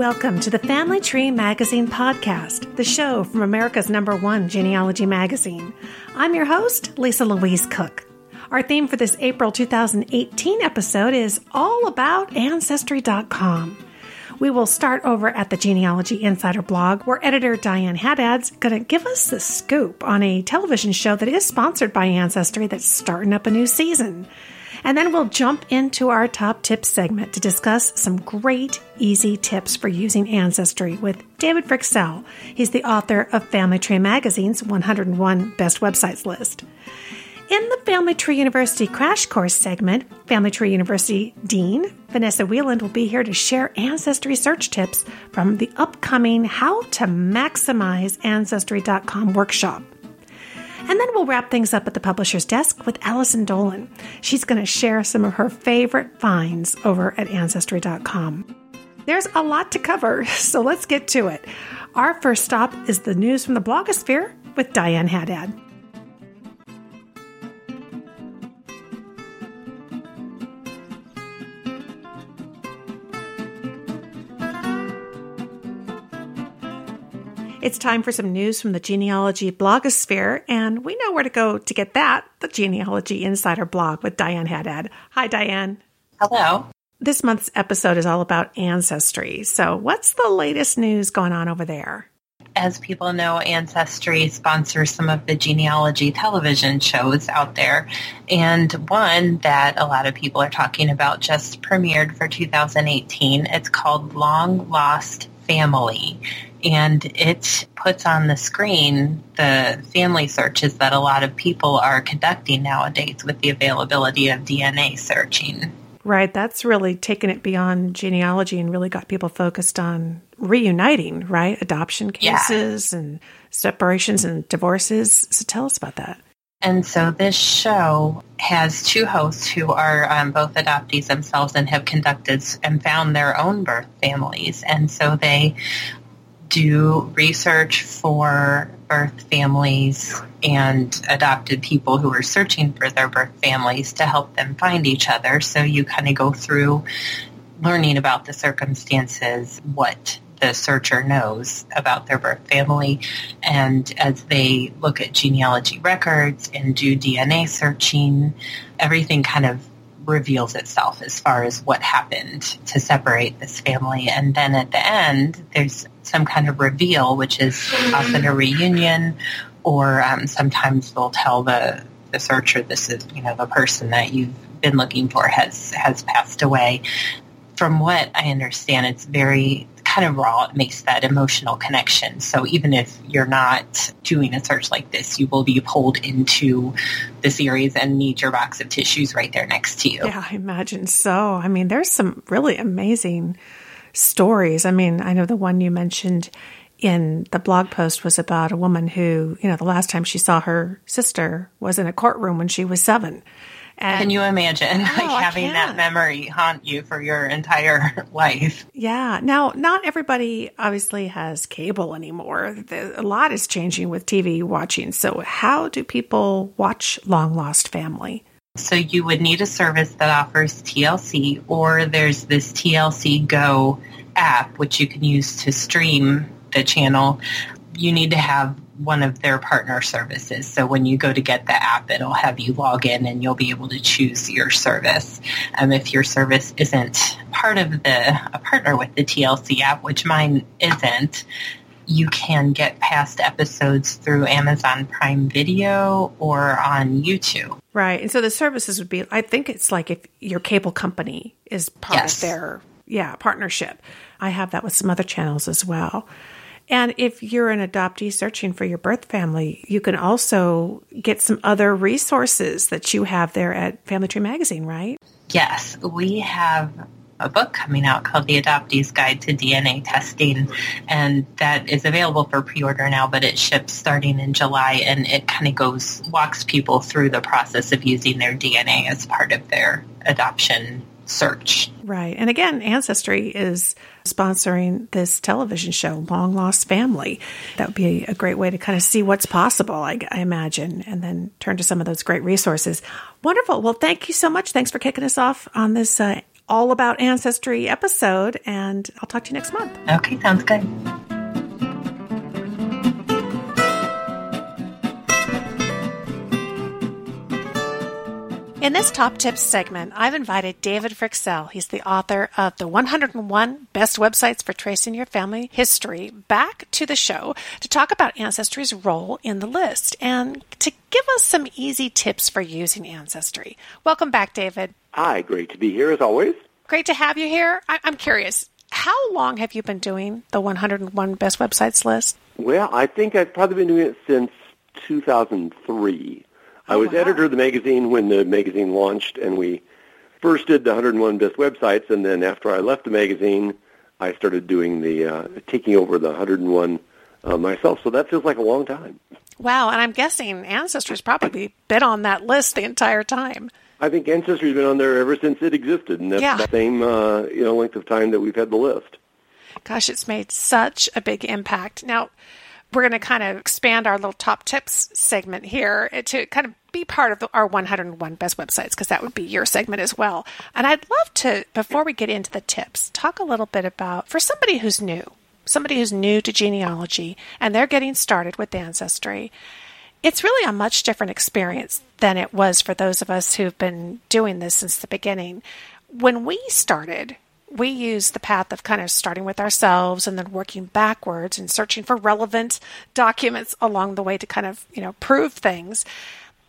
welcome to the Family Tree Magazine podcast, the show from America's number one genealogy magazine. I'm your host, Lisa Louise Cooke. Our theme for this April 2018 episode is all about Ancestry.com. We will start over at the Genealogy Insider blog, where editor Diane Haddad's going to give us the scoop on a television show that is sponsored by Ancestry that's starting up a new season. And then we'll jump into our top tips segment to discuss some great, easy tips for using Ancestry with David Fryxell. He's the author of Family Tree Magazine's 101 Best Websites list. In the Family Tree University Crash Course segment, Family Tree University Dean Vanessa Wieland will be here to share Ancestry search tips from the upcoming How to Maximize Ancestry.com workshop. And then we'll wrap things up at the publisher's desk with Allison Dolan. She's going to share some of her favorite finds over at Ancestry.com. There's a lot to cover, so let's get to it. Our first stop is the news from the blogosphere with Diane Haddad. It's time for some news from the genealogy blogosphere, and we know where to go to get that the Genealogy Insider blog with Diane Haddad. Hi, Diane. Hello. This month's episode is all about ancestry. So, what's the latest news going on over there? As people know, Ancestry sponsors some of the genealogy television shows out there. And one that a lot of people are talking about just premiered for 2018. It's called Long Lost Family and it puts on the screen the family searches that a lot of people are conducting nowadays with the availability of DNA searching. Right, that's really taken it beyond genealogy and really got people focused on reuniting, right? Adoption cases yeah. and separations and divorces. So tell us about that. And so this show has two hosts who are um, both adoptees themselves and have conducted and found their own birth families. And so they do research for birth families and adopted people who are searching for their birth families to help them find each other. So you kind of go through learning about the circumstances, what the searcher knows about their birth family. And as they look at genealogy records and do DNA searching, everything kind of reveals itself as far as what happened to separate this family. And then at the end, there's some kind of reveal, which is often a reunion, or um, sometimes they'll tell the, the searcher this is, you know, the person that you've been looking for has, has passed away. From what I understand, it's very kind of raw. It makes that emotional connection. So even if you're not doing a search like this, you will be pulled into the series and need your box of tissues right there next to you. Yeah, I imagine so. I mean, there's some really amazing stories. I mean, I know the one you mentioned in the blog post was about a woman who, you know, the last time she saw her sister was in a courtroom when she was seven. And, can you imagine oh, like having that memory haunt you for your entire life? Yeah. Now, not everybody obviously has cable anymore. A lot is changing with TV watching. So, how do people watch Long Lost Family? So, you would need a service that offers TLC, or there's this TLC Go app, which you can use to stream the channel. You need to have one of their partner services. So when you go to get the app, it'll have you log in and you'll be able to choose your service. Um, if your service isn't part of the a partner with the TLC app, which mine isn't, you can get past episodes through Amazon Prime Video or on YouTube. Right. And so the services would be I think it's like if your cable company is part yes. of their yeah, partnership. I have that with some other channels as well. And if you're an adoptee searching for your birth family, you can also get some other resources that you have there at Family Tree Magazine, right? Yes, we have a book coming out called The Adoptee's Guide to DNA Testing, and that is available for pre-order now, but it ships starting in July, and it kind of goes walks people through the process of using their DNA as part of their adoption search. Right. And again, Ancestry is sponsoring this television show, Long Lost Family. That would be a great way to kind of see what's possible, I, I, imagine, and then turn to some of those great resources. Wonderful. Well, thank you so much. Thanks for kicking us off on this uh, all about ancestry episode, and I'll talk to you next month. Okay, sounds good. In this Top Tips segment, I've invited David Fryxell. He's the author of the 101 Best Websites for Tracing Your Family History back to the show to talk about Ancestry's role in the list and to give us some easy tips for using Ancestry. Welcome back, David. Hi, great to be here as always. Great to have you here. I- I'm curious, how long have you been doing the 101 Best Websites list? Well, I think I've probably been doing it since 2003. I was wow. editor of the magazine when the magazine launched, and we first did the 101 best websites, and then after I left the magazine, I started doing the uh, taking over the 101 uh, myself. So that feels like a long time. Wow, and I'm guessing Ancestry's probably been on that list the entire time. I think Ancestry's been on there ever since it existed, and that's Yeah. the same uh, you know length of time that we've had the list. Gosh, it's made such a big impact. Now, we're going to kind of expand our little top tips segment here to kind of be part of the, our 101 best websites because that would be your segment as well. And I'd love to, before we get into the tips, talk a little bit about for somebody who's new, somebody who's new to genealogy and they're getting started with Ancestry. It's really a much different experience than it was for those of us who've been doing this since the beginning. When we started, we use the path of kind of starting with ourselves and then working backwards and searching for relevant documents along the way to kind of, you know, prove things.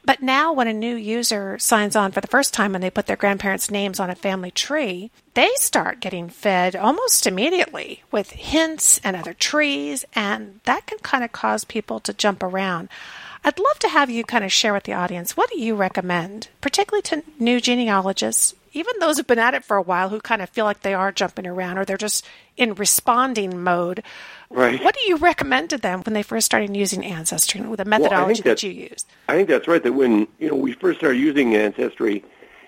But now, when a new user signs on for the first time and they put their grandparents' names on a family tree, they start getting fed almost immediately with hints and other trees, and that can kind of cause people to jump around. I'd love to have you kind of share with the audience what do you recommend, particularly to new genealogists, even those who've been at it for a while who kind of feel like they are jumping around or they're just in responding mode. Right. What do you recommend to them when they first started using Ancestry with the methodology that that- you used? I think that's right. That when you know we first started using Ancestry,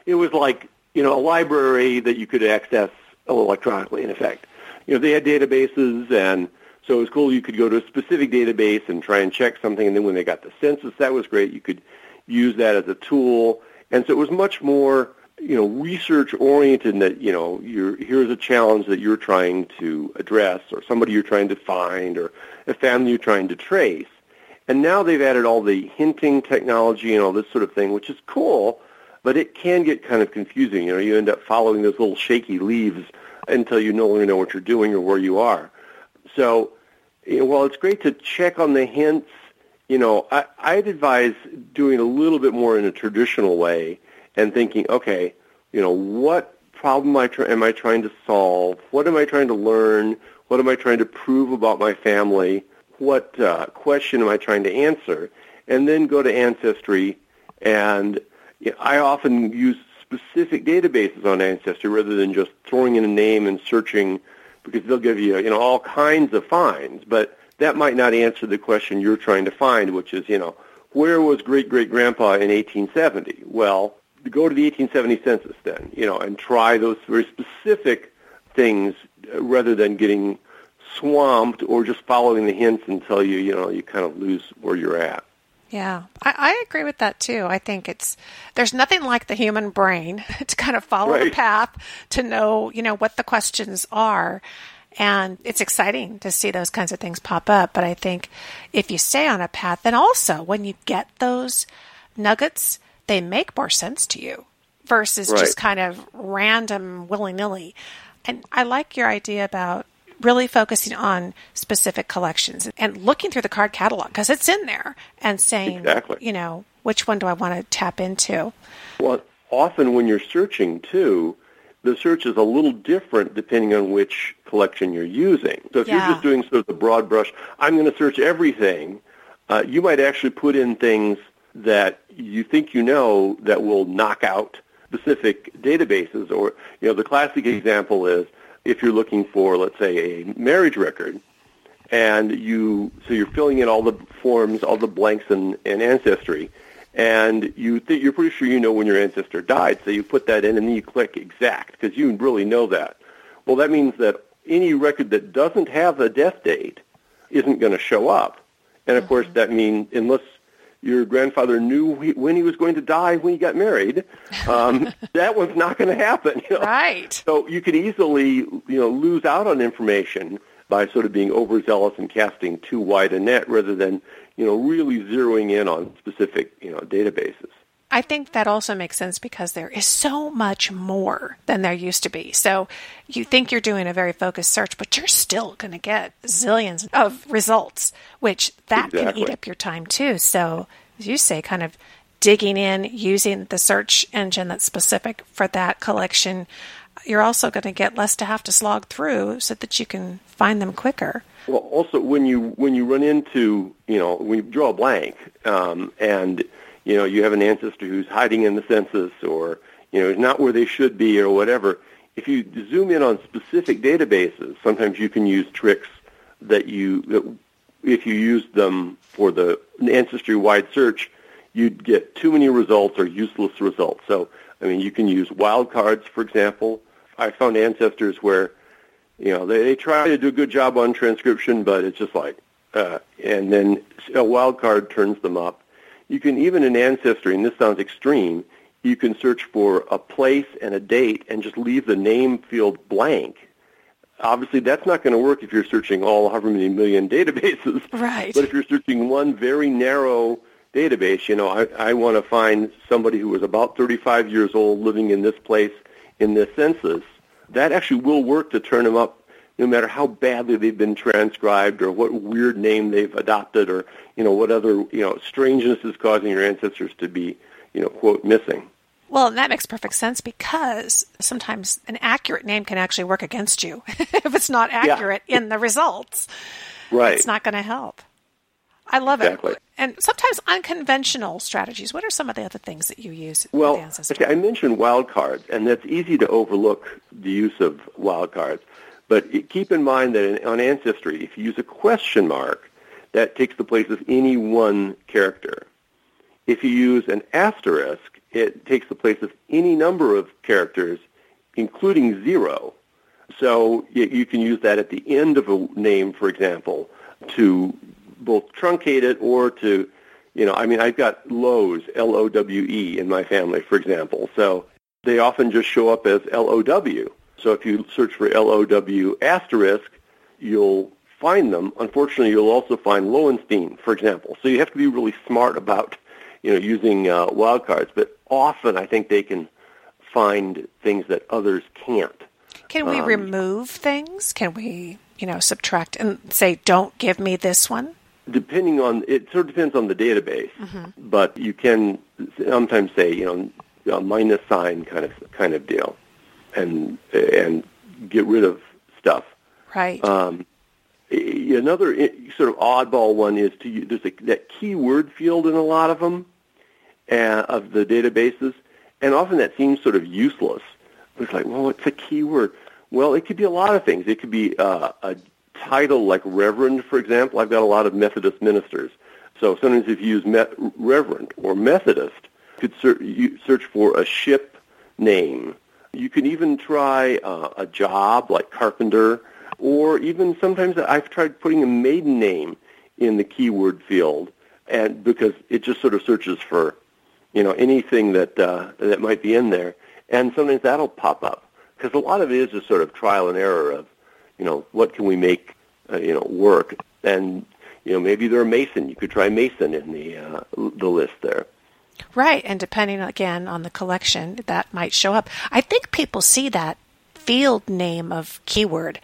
it was like you know a library that you could access electronically. In effect, you know they had databases, and so it was cool. You could go to a specific database and try and check something, and then when they got the census, that was great. You could use that as a tool, and so it was much more you know research oriented. That you know you're here's a challenge that you're trying to address, or somebody you're trying to find, or a family you're trying to trace. And now they've added all the hinting technology and all this sort of thing, which is cool, but it can get kind of confusing. You know, you end up following those little shaky leaves until you no longer know what you're doing or where you are. So, you know, while it's great to check on the hints, you know, I, I'd advise doing a little bit more in a traditional way and thinking, okay, you know, what problem I am I trying to solve? What am I trying to learn? What am I trying to prove about my family? What uh, question am I trying to answer? And then go to Ancestry. And you know, I often use specific databases on Ancestry rather than just throwing in a name and searching because they'll give you, you know, all kinds of finds. But that might not answer the question you're trying to find, which is, you know, where was great-great-grandpa in 1870? Well, go to the 1870 census then, you know, and try those very specific things uh, rather than getting swamped or just following the hints until you, you know, you kind of lose where you're at. Yeah, I, I agree with that too. I think it's there's nothing like the human brain to kind of follow the path to know, you know, what the questions are. And it's exciting to see those kinds of things pop up. But I think if you stay on a path, then also when you get those nuggets, they make more sense to you versus Right. just kind of random willy nilly. And I like your idea about really focusing on specific collections and looking through the card catalog because it's in there and saying, Exactly. you know, which one do I want to tap into? Well, often when you're searching too, the search is a little different depending on which collection you're using. So if Yeah. you're just doing sort of the broad brush, I'm going to search everything, uh, you might actually put in things that you think you know that will knock out specific databases. Or, you know, the classic example is if you're looking for, let's say, a marriage record, and you so you're filling in all the forms, all the blanks in, in Ancestry, and you think you're pretty sure you know when your ancestor died, so you put that in, and then you click exact because you really know that. Well, that means that any record that doesn't have a death date isn't going to show up, and of course mm-hmm. that means unless your grandfather knew he, when he was going to die when he got married. Um, that one's not going to happen. You know? Right. So you can easily, you know, lose out on information by sort of being overzealous and casting too wide a net rather than, you know, really zeroing in on specific, you know, databases. I think that also makes sense because there is so much more than there used to be. So you think you're doing a very focused search, but you're still going to get zillions of results, which that exactly. can eat up your time too. So as you say, kind of digging in, using the search engine that's specific for that collection, you're also going to get less to have to slog through so that you can find them quicker. Well, also when you when you run into you know when you draw a blank um, and you know, you have an ancestor who's hiding in the census or, you know, is not where they should be or whatever. If you zoom in on specific databases, sometimes you can use tricks that you, that if you use them for the ancestry-wide search, you'd get too many results or useless results. So, I mean, you can use wildcards, for example. I found ancestors where, you know, they, they try to do a good job on transcription, but it's just like, uh, and then a wildcard turns them up you can even in Ancestry, and this sounds extreme, you can search for a place and a date and just leave the name field blank. Obviously, that's not going to work if you're searching all however many million databases. Right. But if you're searching one very narrow database, you know, I, I want to find somebody who was about 35 years old living in this place in this census, that actually will work to turn them up no matter how badly they've been transcribed or what weird name they've adopted or, you know, what other, you know, strangeness is causing your ancestors to be, you know, quote, missing. Well, that makes perfect sense because sometimes an accurate name can actually work against you if it's not accurate yeah. in the results. Right. It's not going to help. I love exactly. it. And sometimes unconventional strategies. What are some of the other things that you use? Well, okay, I mentioned wildcards, and that's easy to overlook the use of wildcards. But keep in mind that on Ancestry, if you use a question mark, that takes the place of any one character. If you use an asterisk, it takes the place of any number of characters, including zero. So you can use that at the end of a name, for example, to both truncate it or to, you know, I mean, I've got Lowe's, L-O-W-E, in my family, for example. So they often just show up as L-O-W. So if you search for LOW asterisk, you'll find them. Unfortunately, you'll also find Lowenstein, for example. So you have to be really smart about, you know, using uh, wildcards. But often, I think they can find things that others can't. Can we um, remove things? Can we, you know, subtract and say, "Don't give me this one"? Depending on it, sort of depends on the database. Mm-hmm. But you can sometimes say, you know, a minus sign kind of kind of deal and and get rid of stuff. Right. Um, another sort of oddball one is to use, there's a, that keyword field in a lot of them uh, of the databases, and often that seems sort of useless. It's like, well, what's a keyword? Well, it could be a lot of things. It could be uh, a title like Reverend, for example. I've got a lot of Methodist ministers. So sometimes if you use Met- Reverend or Methodist, you could ser- you search for a ship name you can even try uh, a job like carpenter, or even sometimes I've tried putting a maiden name in the keyword field, and because it just sort of searches for, you know, anything that uh, that might be in there, and sometimes that'll pop up because a lot of it is just sort of trial and error of, you know, what can we make, uh, you know, work, and you know maybe they're a mason. You could try mason in the uh, the list there. Right. And depending again on the collection, that might show up. I think people see that field name of keyword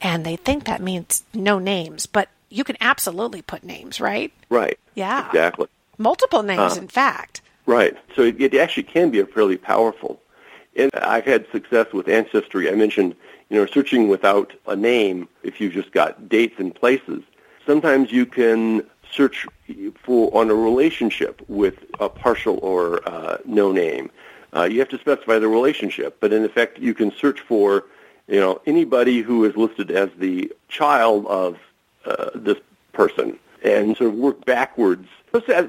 and they think that means no names, but you can absolutely put names, right? Right. Yeah. Exactly. Multiple names, uh, in fact. Right. So it, it actually can be a fairly powerful. And I've had success with Ancestry. I mentioned, you know, searching without a name if you've just got dates and places. Sometimes you can search for on a relationship with a partial or uh, no name. Uh, you have to specify the relationship, but in effect, you can search for you know anybody who is listed as the child of uh, this person, and sort of work backwards.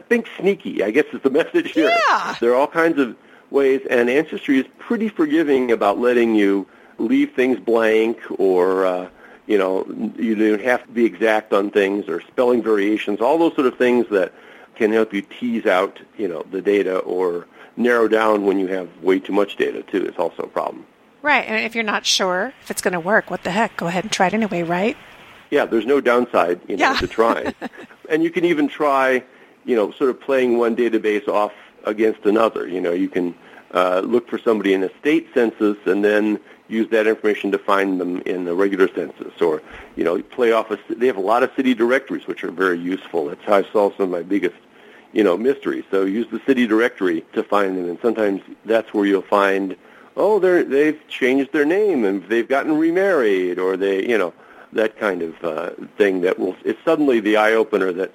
Think sneaky, I guess is the message here. Yeah. There are all kinds of ways, and Ancestry is pretty forgiving about letting you leave things blank or uh, you know, you don't have to be exact on things or spelling variations, all those sort of things that can help you tease out, you know, the data or narrow down when you have way too much data too. It's also a problem. Right, and if you're not sure if it's going to work, what the heck? Go ahead and try it anyway, right? Yeah, there's no downside, you know, Yeah. to trying. and you can even try, you know, sort of playing one database off against another. You know, you can uh, look for somebody in a state census and then use that information to find them in the regular census, or you know, play off. A, they have a lot of city directories which are very useful. That's how I solve some of my biggest, you know, mysteries. So use the city directory to find them, and sometimes that's where you'll find, oh, they're they've changed their name and they've gotten remarried, or they, you know, that kind of uh, thing. That will it's suddenly the eye opener that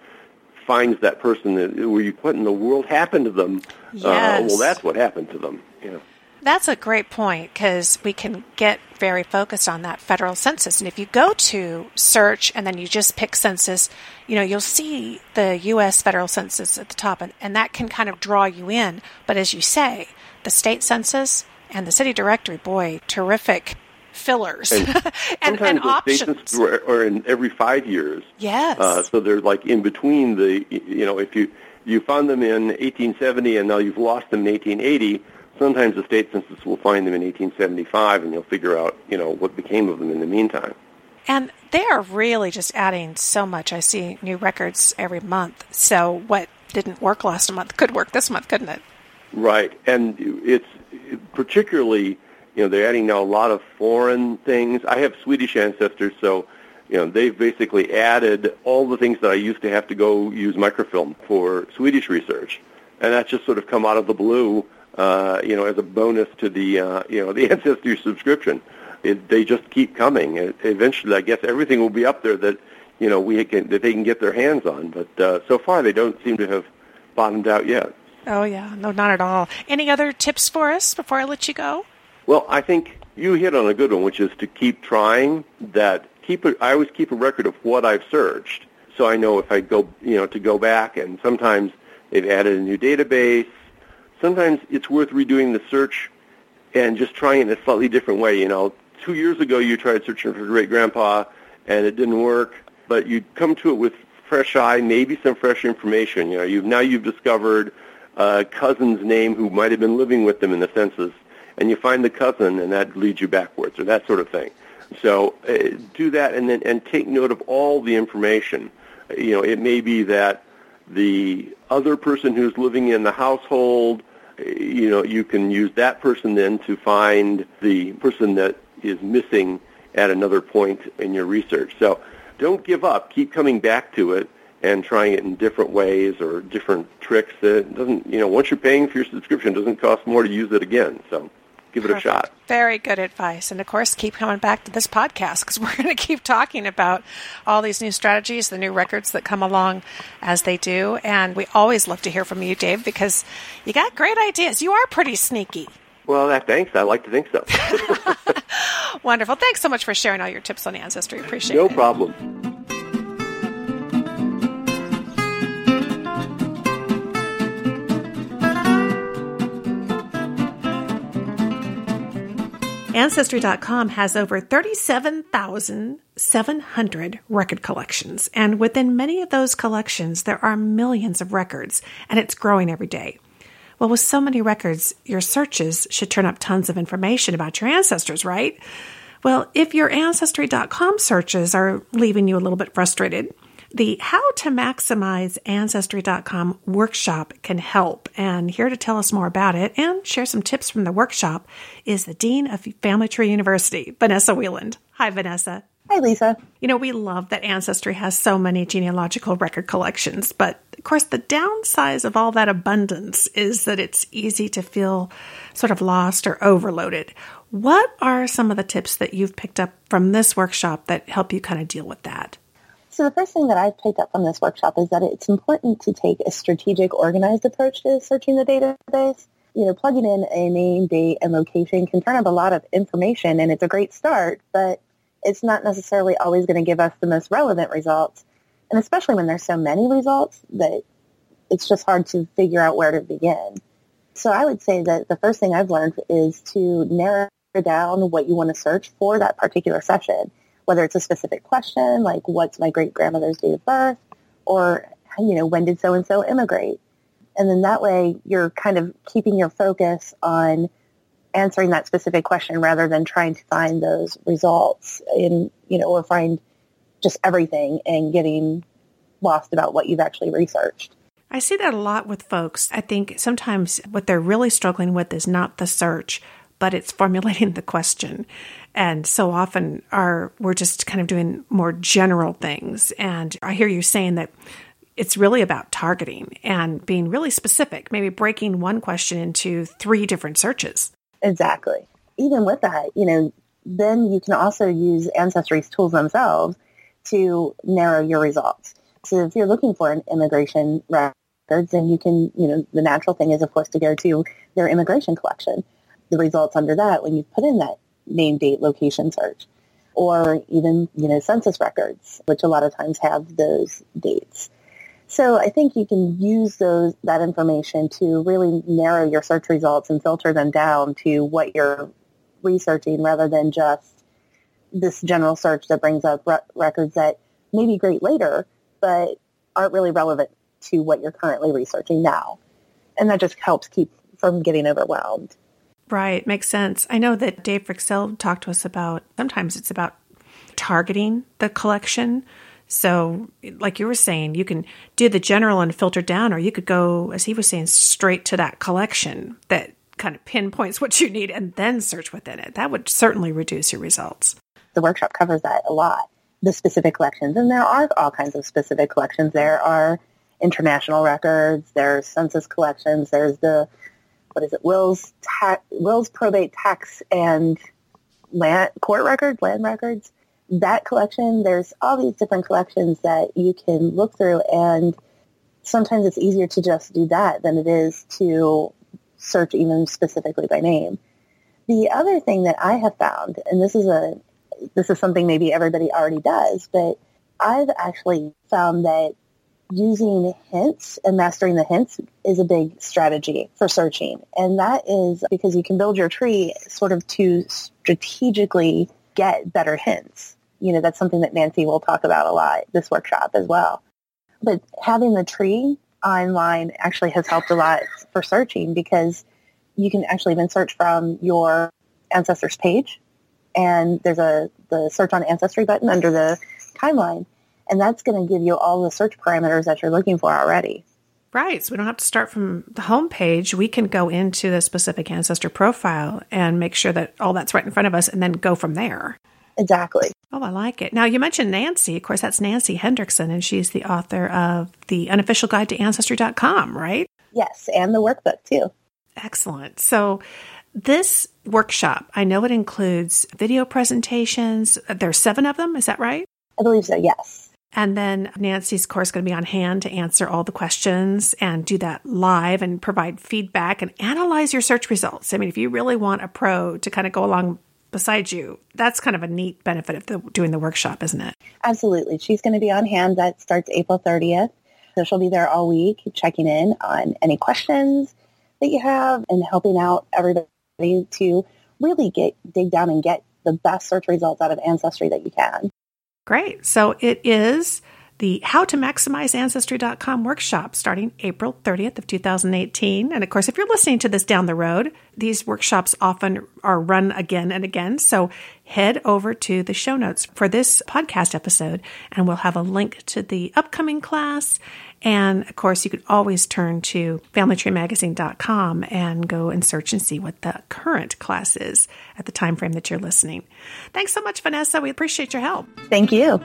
finds that person that where you what in the world happened to them. Uh, Yes. well, that's what happened to them. You know. That's a great point because we can get very focused on that federal census. And if you go to search and then you just pick census, you know, you'll see the U.S. federal census at the top, and, and that can kind of draw you in. But as you say, the state census and the city directory, boy, terrific fillers and, and, the options. are in every five years. Yes. Uh, so they're like in between the, you know, if you you found them in 1870 and now you've lost them in 1880, sometimes the state census will find them in 1875 and you'll figure out, you know, what became of them in the meantime. And they are really just adding so much. I see new records every month. So what didn't work last month could work this month, couldn't it? Right, and it's particularly, you know, they're adding now a lot of foreign things. I have Swedish ancestors, so you know they've basically added all the things that I used to have to go use microfilm for Swedish research, and that's just sort of come out of the blue, uh, you know, as a bonus to the uh, you know the ancestry subscription. It, they just keep coming. It, eventually, I guess everything will be up there that you know we can that they can get their hands on. But uh, so far, they don't seem to have bottomed out yet. Oh, yeah. No, not at all. Any other tips for us before I let you go? Well, I think you hit on a good one, which is to keep trying. That keep. A, I always keep a record of what I've searched, so I know if I go, you know, to go back. And sometimes they've added a new database. Sometimes it's worth redoing the search and just trying it in a slightly different way. You know, two years ago you tried searching for great grandpa and it didn't work, but you come to it with fresh eye, maybe some fresh information. You know, you've now you've discovered a cousin's name who might have been living with them in the census, and you find the cousin, and that leads you backwards, or that sort of thing. So uh, do that, and then and take note of all the information. Uh, You know, it may be that the other person who's living in the household, uh, you know, you can use that person then to find the person that is missing at another point in your research. So don't give up. Keep coming back to it and trying it in different ways or different tricks. that doesn't, you know, once you're paying for your subscription, it doesn't cost more to use it again. So give it a shot. Very good advice. And of course, keep coming back to this podcast because we're going to keep talking about all these new strategies, the new records that come along as they do. And we always love to hear from you, Dave, because you got great ideas. You are pretty sneaky. Well, thanks. I like to think so. Wonderful. Thanks so much for sharing all your tips on ancestry. Appreciate no it. No problem. Ancestry.com has over 37,700 record collections, and within many of those collections, there are millions of records, and it's growing every day. Well, with so many records, your searches should turn up tons of information about your ancestors, right? Well, if your Ancestry.com searches are leaving you a little bit frustrated, the How to Maximize Ancestry.com workshop can help. And here to tell us more about it and share some tips from the workshop is the Dean of Family Tree University, Vanessa Wieland. Hi, Vanessa. Hi, Lisa. You know, we love that Ancestry has so many genealogical record collections, but of course, the downside of all that abundance is that it's easy to feel sort of lost or overloaded. What are some of the tips that you've picked up from this workshop that help you kind of deal with that? So the first thing that I've picked up from this workshop is that it's important to take a strategic, organized approach to searching the database. You know, plugging in a name, date, and location can turn up a lot of information, and it's a great start, but it's not necessarily always going to give us the most relevant results. And especially when there's so many results that it's just hard to figure out where to begin. So I would say that the first thing I've learned is to narrow down what you want to search for that particular session, whether it's a specific question like what's my great grandmother's date of birth, or you know, when did so-and-so immigrate? And then that way you're kind of keeping your focus on answering that specific question rather than trying to find those results in, you know, or find just everything and getting lost about what you've actually researched. I see that a lot with folks. I think sometimes what they're really struggling with is not the search, but it's formulating the question. And so often are we're just kind of doing more general things. And I hear you saying that it's really about targeting and being really specific, maybe breaking one question into three different searches. Exactly. Even with that, you know, then you can also use Ancestry's tools themselves to narrow your results. So if you're looking for an immigration records, then you can, you know, the natural thing is, of course, to go to their immigration collection. The results under that, when you put in that name, date, location search, or even, you know, census records, which a lot of times have those dates. So I think you can use those that information to really narrow your search results and filter them down to what you're researching rather than just this general search that brings up re- records that may be great later, but aren't really relevant to what you're currently researching now. And that just helps keep from getting overwhelmed. Right, makes sense. I know that Dave Fryxell talked to us about sometimes it's about targeting the collection. So, like you were saying, you can do the general and filter down, or you could go, as he was saying, straight to that collection that kind of pinpoints what you need and then search within it. That would certainly reduce your results. The workshop covers that a lot, the specific collections. And there are all kinds of specific collections. There are international records, there's census collections, there's the what is it, wills, ta- wills, probate, tax, and land court records, land records. That collection, there's all these different collections that you can look through, and sometimes it's easier to just do that than it is to search even specifically by name. The other thing that I have found, and this is a this is something maybe everybody already does, but I've actually found that using hints and mastering the hints is a big strategy for searching. And that is because you can build your tree sort of to strategically get better hints. You know, that's something that Nancy will talk about a lot this workshop as well. But having the tree online actually has helped a lot for searching because you can actually even search from your ancestors page and there's a the search on ancestry button under the timeline and that's going to give you all the search parameters that you're looking for already. Right. So we don't have to start from the home page. We can go into the specific ancestor profile and make sure that all that's right in front of us and then go from there. Exactly. Oh, I like it. Now, you mentioned Nancy. Of course, that's Nancy Hendrickson, and she's the author of the unofficial guide to ancestry.com, right? Yes, and the workbook too. Excellent. So, this workshop, I know it includes video presentations. There's seven of them. Is that right? I believe so, yes. And then Nancy's course is going to be on hand to answer all the questions and do that live and provide feedback and analyze your search results. I mean, if you really want a pro to kind of go along beside you, that's kind of a neat benefit of the, doing the workshop, isn't it? Absolutely. She's going to be on hand. That starts April 30th. So she'll be there all week checking in on any questions that you have and helping out everybody to really get dig down and get the best search results out of Ancestry that you can. Great. So it is the How to Maximize Ancestry.com workshop starting April 30th of 2018. And of course, if you're listening to this down the road, these workshops often are run again and again. So head over to the show notes for this podcast episode and we'll have a link to the upcoming class. And of course, you could always turn to familytreemagazine.com and go and search and see what the current class is at the time frame that you're listening. Thanks so much, Vanessa. We appreciate your help. Thank you.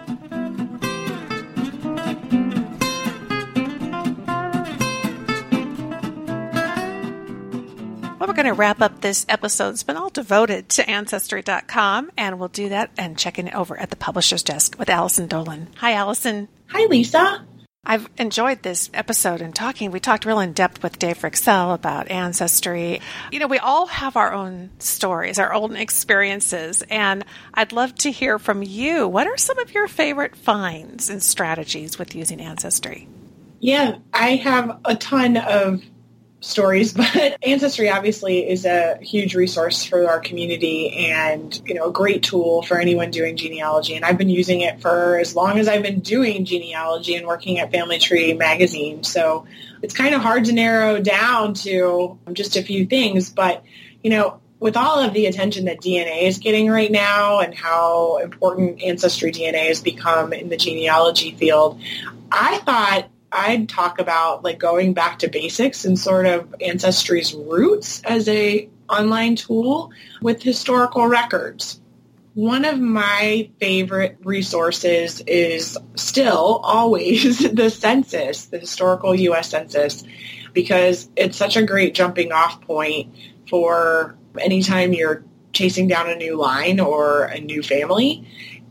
Going to wrap up this episode. It's been all devoted to Ancestry.com, and we'll do that and check in over at the publisher's desk with Allison Dolan. Hi, Allison. Hi, Lisa. I've enjoyed this episode and talking. We talked real in depth with Dave Fryxell about ancestry. You know, we all have our own stories, our own experiences, and I'd love to hear from you. What are some of your favorite finds and strategies with using ancestry? Yeah, I have a ton of stories, but Ancestry obviously is a huge resource for our community and, you know, a great tool for anyone doing genealogy. And I've been using it for as long as I've been doing genealogy and working at Family Tree magazine. So it's kind of hard to narrow down to just a few things, but, you know, with all of the attention that DNA is getting right now and how important ancestry DNA has become in the genealogy field, I thought I'd talk about like going back to basics and sort of ancestry's roots as a online tool with historical records. One of my favorite resources is still always the census, the historical U.S. Census, because it's such a great jumping off point for anytime you're chasing down a new line or a new family.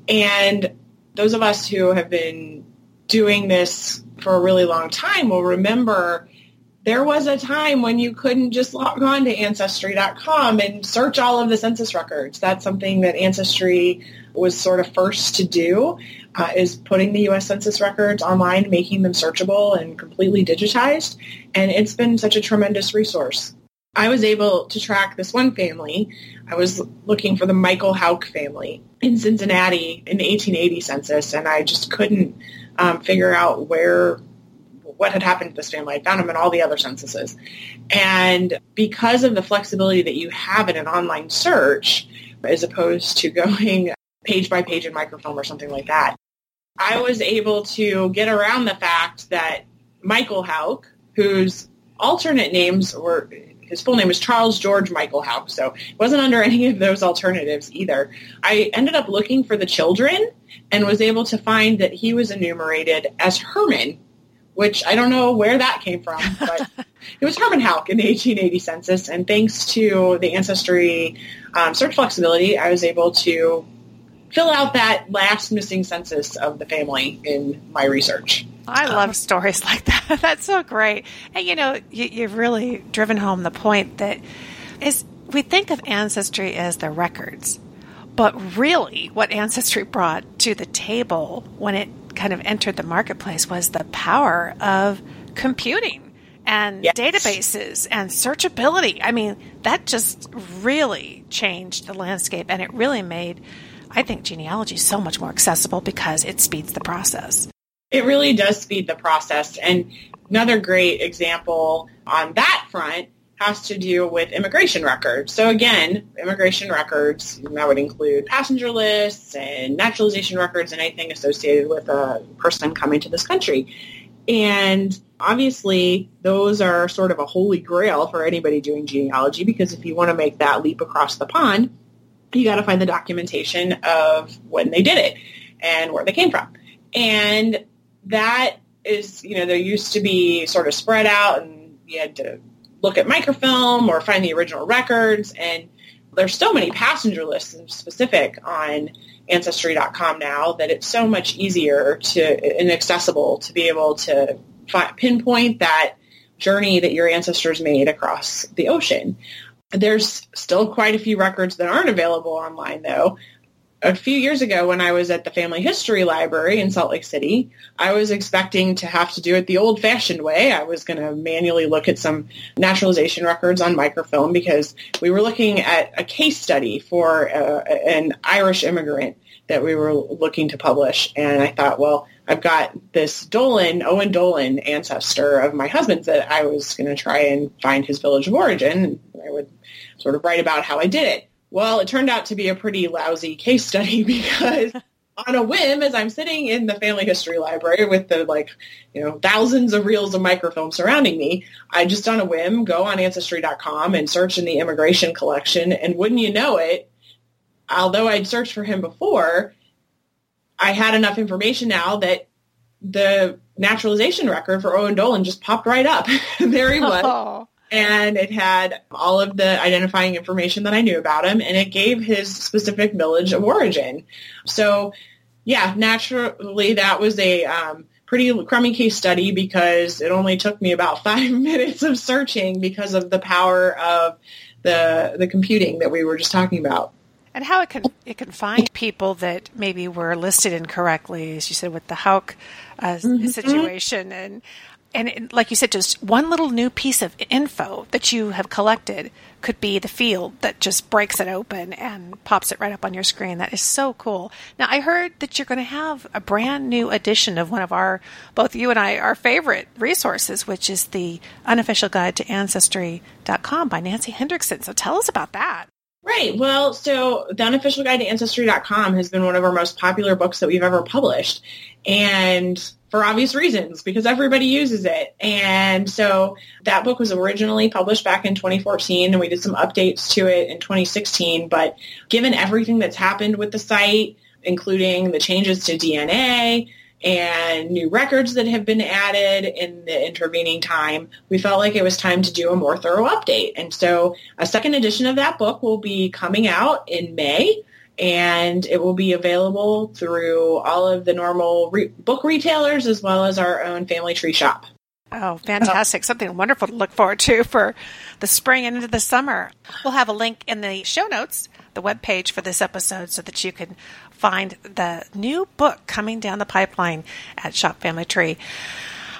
And those of us who have been doing this for a really long time will remember there was a time when you couldn't just log on to ancestry.com and search all of the census records. That's something that Ancestry was sort of first to do, uh, is putting the U.S. Census records online, making them searchable and completely digitized. And it's been such a tremendous resource. I was able to track this one family. I was looking for the Michael Hauk family in Cincinnati in the 1880 census, and I just couldn't um, figure out where what had happened to this family. I found them in all the other censuses. And because of the flexibility that you have in an online search, as opposed to going page by page in microfilm or something like that, I was able to get around the fact that Michael Hauk, whose alternate names were his full name was Charles George Michael Hauk, so it wasn't under any of those alternatives either. I ended up looking for the children and was able to find that he was enumerated as Herman, which I don't know where that came from, but it was Herman Hauk in the 1880 census. And thanks to the Ancestry um, search flexibility, I was able to fill out that last missing census of the family in my research. I love stories like that. That's so great. And you know, you, have really driven home the point that is we think of ancestry as the records, but really what ancestry brought to the table when it kind of entered the marketplace was the power of computing and yes. databases and searchability. I mean, that just really changed the landscape and it really made I think genealogy so much more accessible because it speeds the process. It really does speed the process. And another great example on that front has to do with immigration records. So again, immigration records, that would include passenger lists and naturalization records and anything associated with a person coming to this country. And obviously, those are sort of a holy grail for anybody doing genealogy because if you want to make that leap across the pond, you got to find the documentation of when they did it and where they came from. And that is, you know, there used to be sort of spread out and you had to look at microfilm or find the original records. And there's so many passenger lists specific on Ancestry.com now that it's so much easier to and accessible to be able to pinpoint that journey that your ancestors made across the ocean. There's still quite a few records that aren't available online, though a few years ago when I was at the Family History Library in Salt Lake City, I was expecting to have to do it the old-fashioned way. I was going to manually look at some naturalization records on microfilm because we were looking at a case study for uh, an Irish immigrant that we were looking to publish. And I thought, well, I've got this Dolan, Owen Dolan ancestor of my husband's that I was going to try and find his village of origin. I would sort of write about how I did it. Well, it turned out to be a pretty lousy case study because on a whim, as I'm sitting in the family history library with the like, you know, thousands of reels of microfilm surrounding me, I just on a whim go on ancestry.com and search in the immigration collection. And wouldn't you know it, although I'd searched for him before, I had enough information now that the naturalization record for Owen Dolan just popped right up. there he was. Oh and it had all of the identifying information that I knew about him, and it gave his specific village of origin. So, yeah, naturally, that was a um, pretty crummy case study because it only took me about five minutes of searching because of the power of the the computing that we were just talking about. And how it can it can find people that maybe were listed incorrectly, as you said, with the Hauk uh, mm-hmm. situation, and and it, like you said, just one little new piece of info that you have collected could be the field that just breaks it open and pops it right up on your screen. That is so cool. Now, I heard that you're going to have a brand new edition of one of our, both you and I, our favorite resources, which is the unofficial guide to ancestry.com by Nancy Hendrickson. So tell us about that. Right. Well, so the unofficial guide to ancestry.com has been one of our most popular books that we've ever published. And for obvious reasons, because everybody uses it. And so that book was originally published back in 2014 and we did some updates to it in 2016. But given everything that's happened with the site, including the changes to DNA, and new records that have been added in the intervening time, we felt like it was time to do a more thorough update. And so a second edition of that book will be coming out in May and it will be available through all of the normal re- book retailers as well as our own family tree shop. Oh, fantastic. Something wonderful to look forward to for the spring and into the summer. We'll have a link in the show notes, the web page for this episode, so that you can find the new book coming down the pipeline at Shop Family Tree.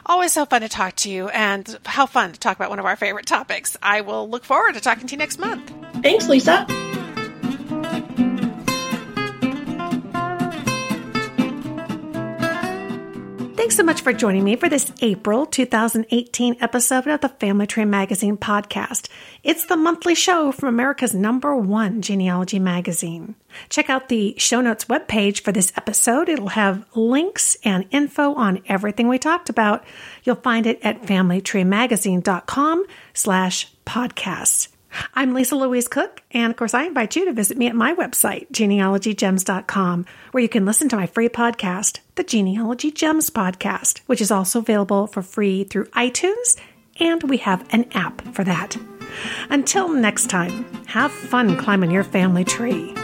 Always so fun to talk to you, and how fun to talk about one of our favorite topics. I will look forward to talking to you next month. Thanks, Lisa. Thanks so much for joining me for this April 2018 episode of the Family Tree Magazine podcast. It's the monthly show from America's number one genealogy magazine. Check out the show notes webpage for this episode. It'll have links and info on everything we talked about. You'll find it at familytreemagazine.com slash podcasts. I'm Lisa Louise Cooke, and of course, I invite you to visit me at my website, genealogygems.com, where you can listen to my free podcast, the Genealogy Gems Podcast, which is also available for free through iTunes, and we have an app for that. Until next time, have fun climbing your family tree.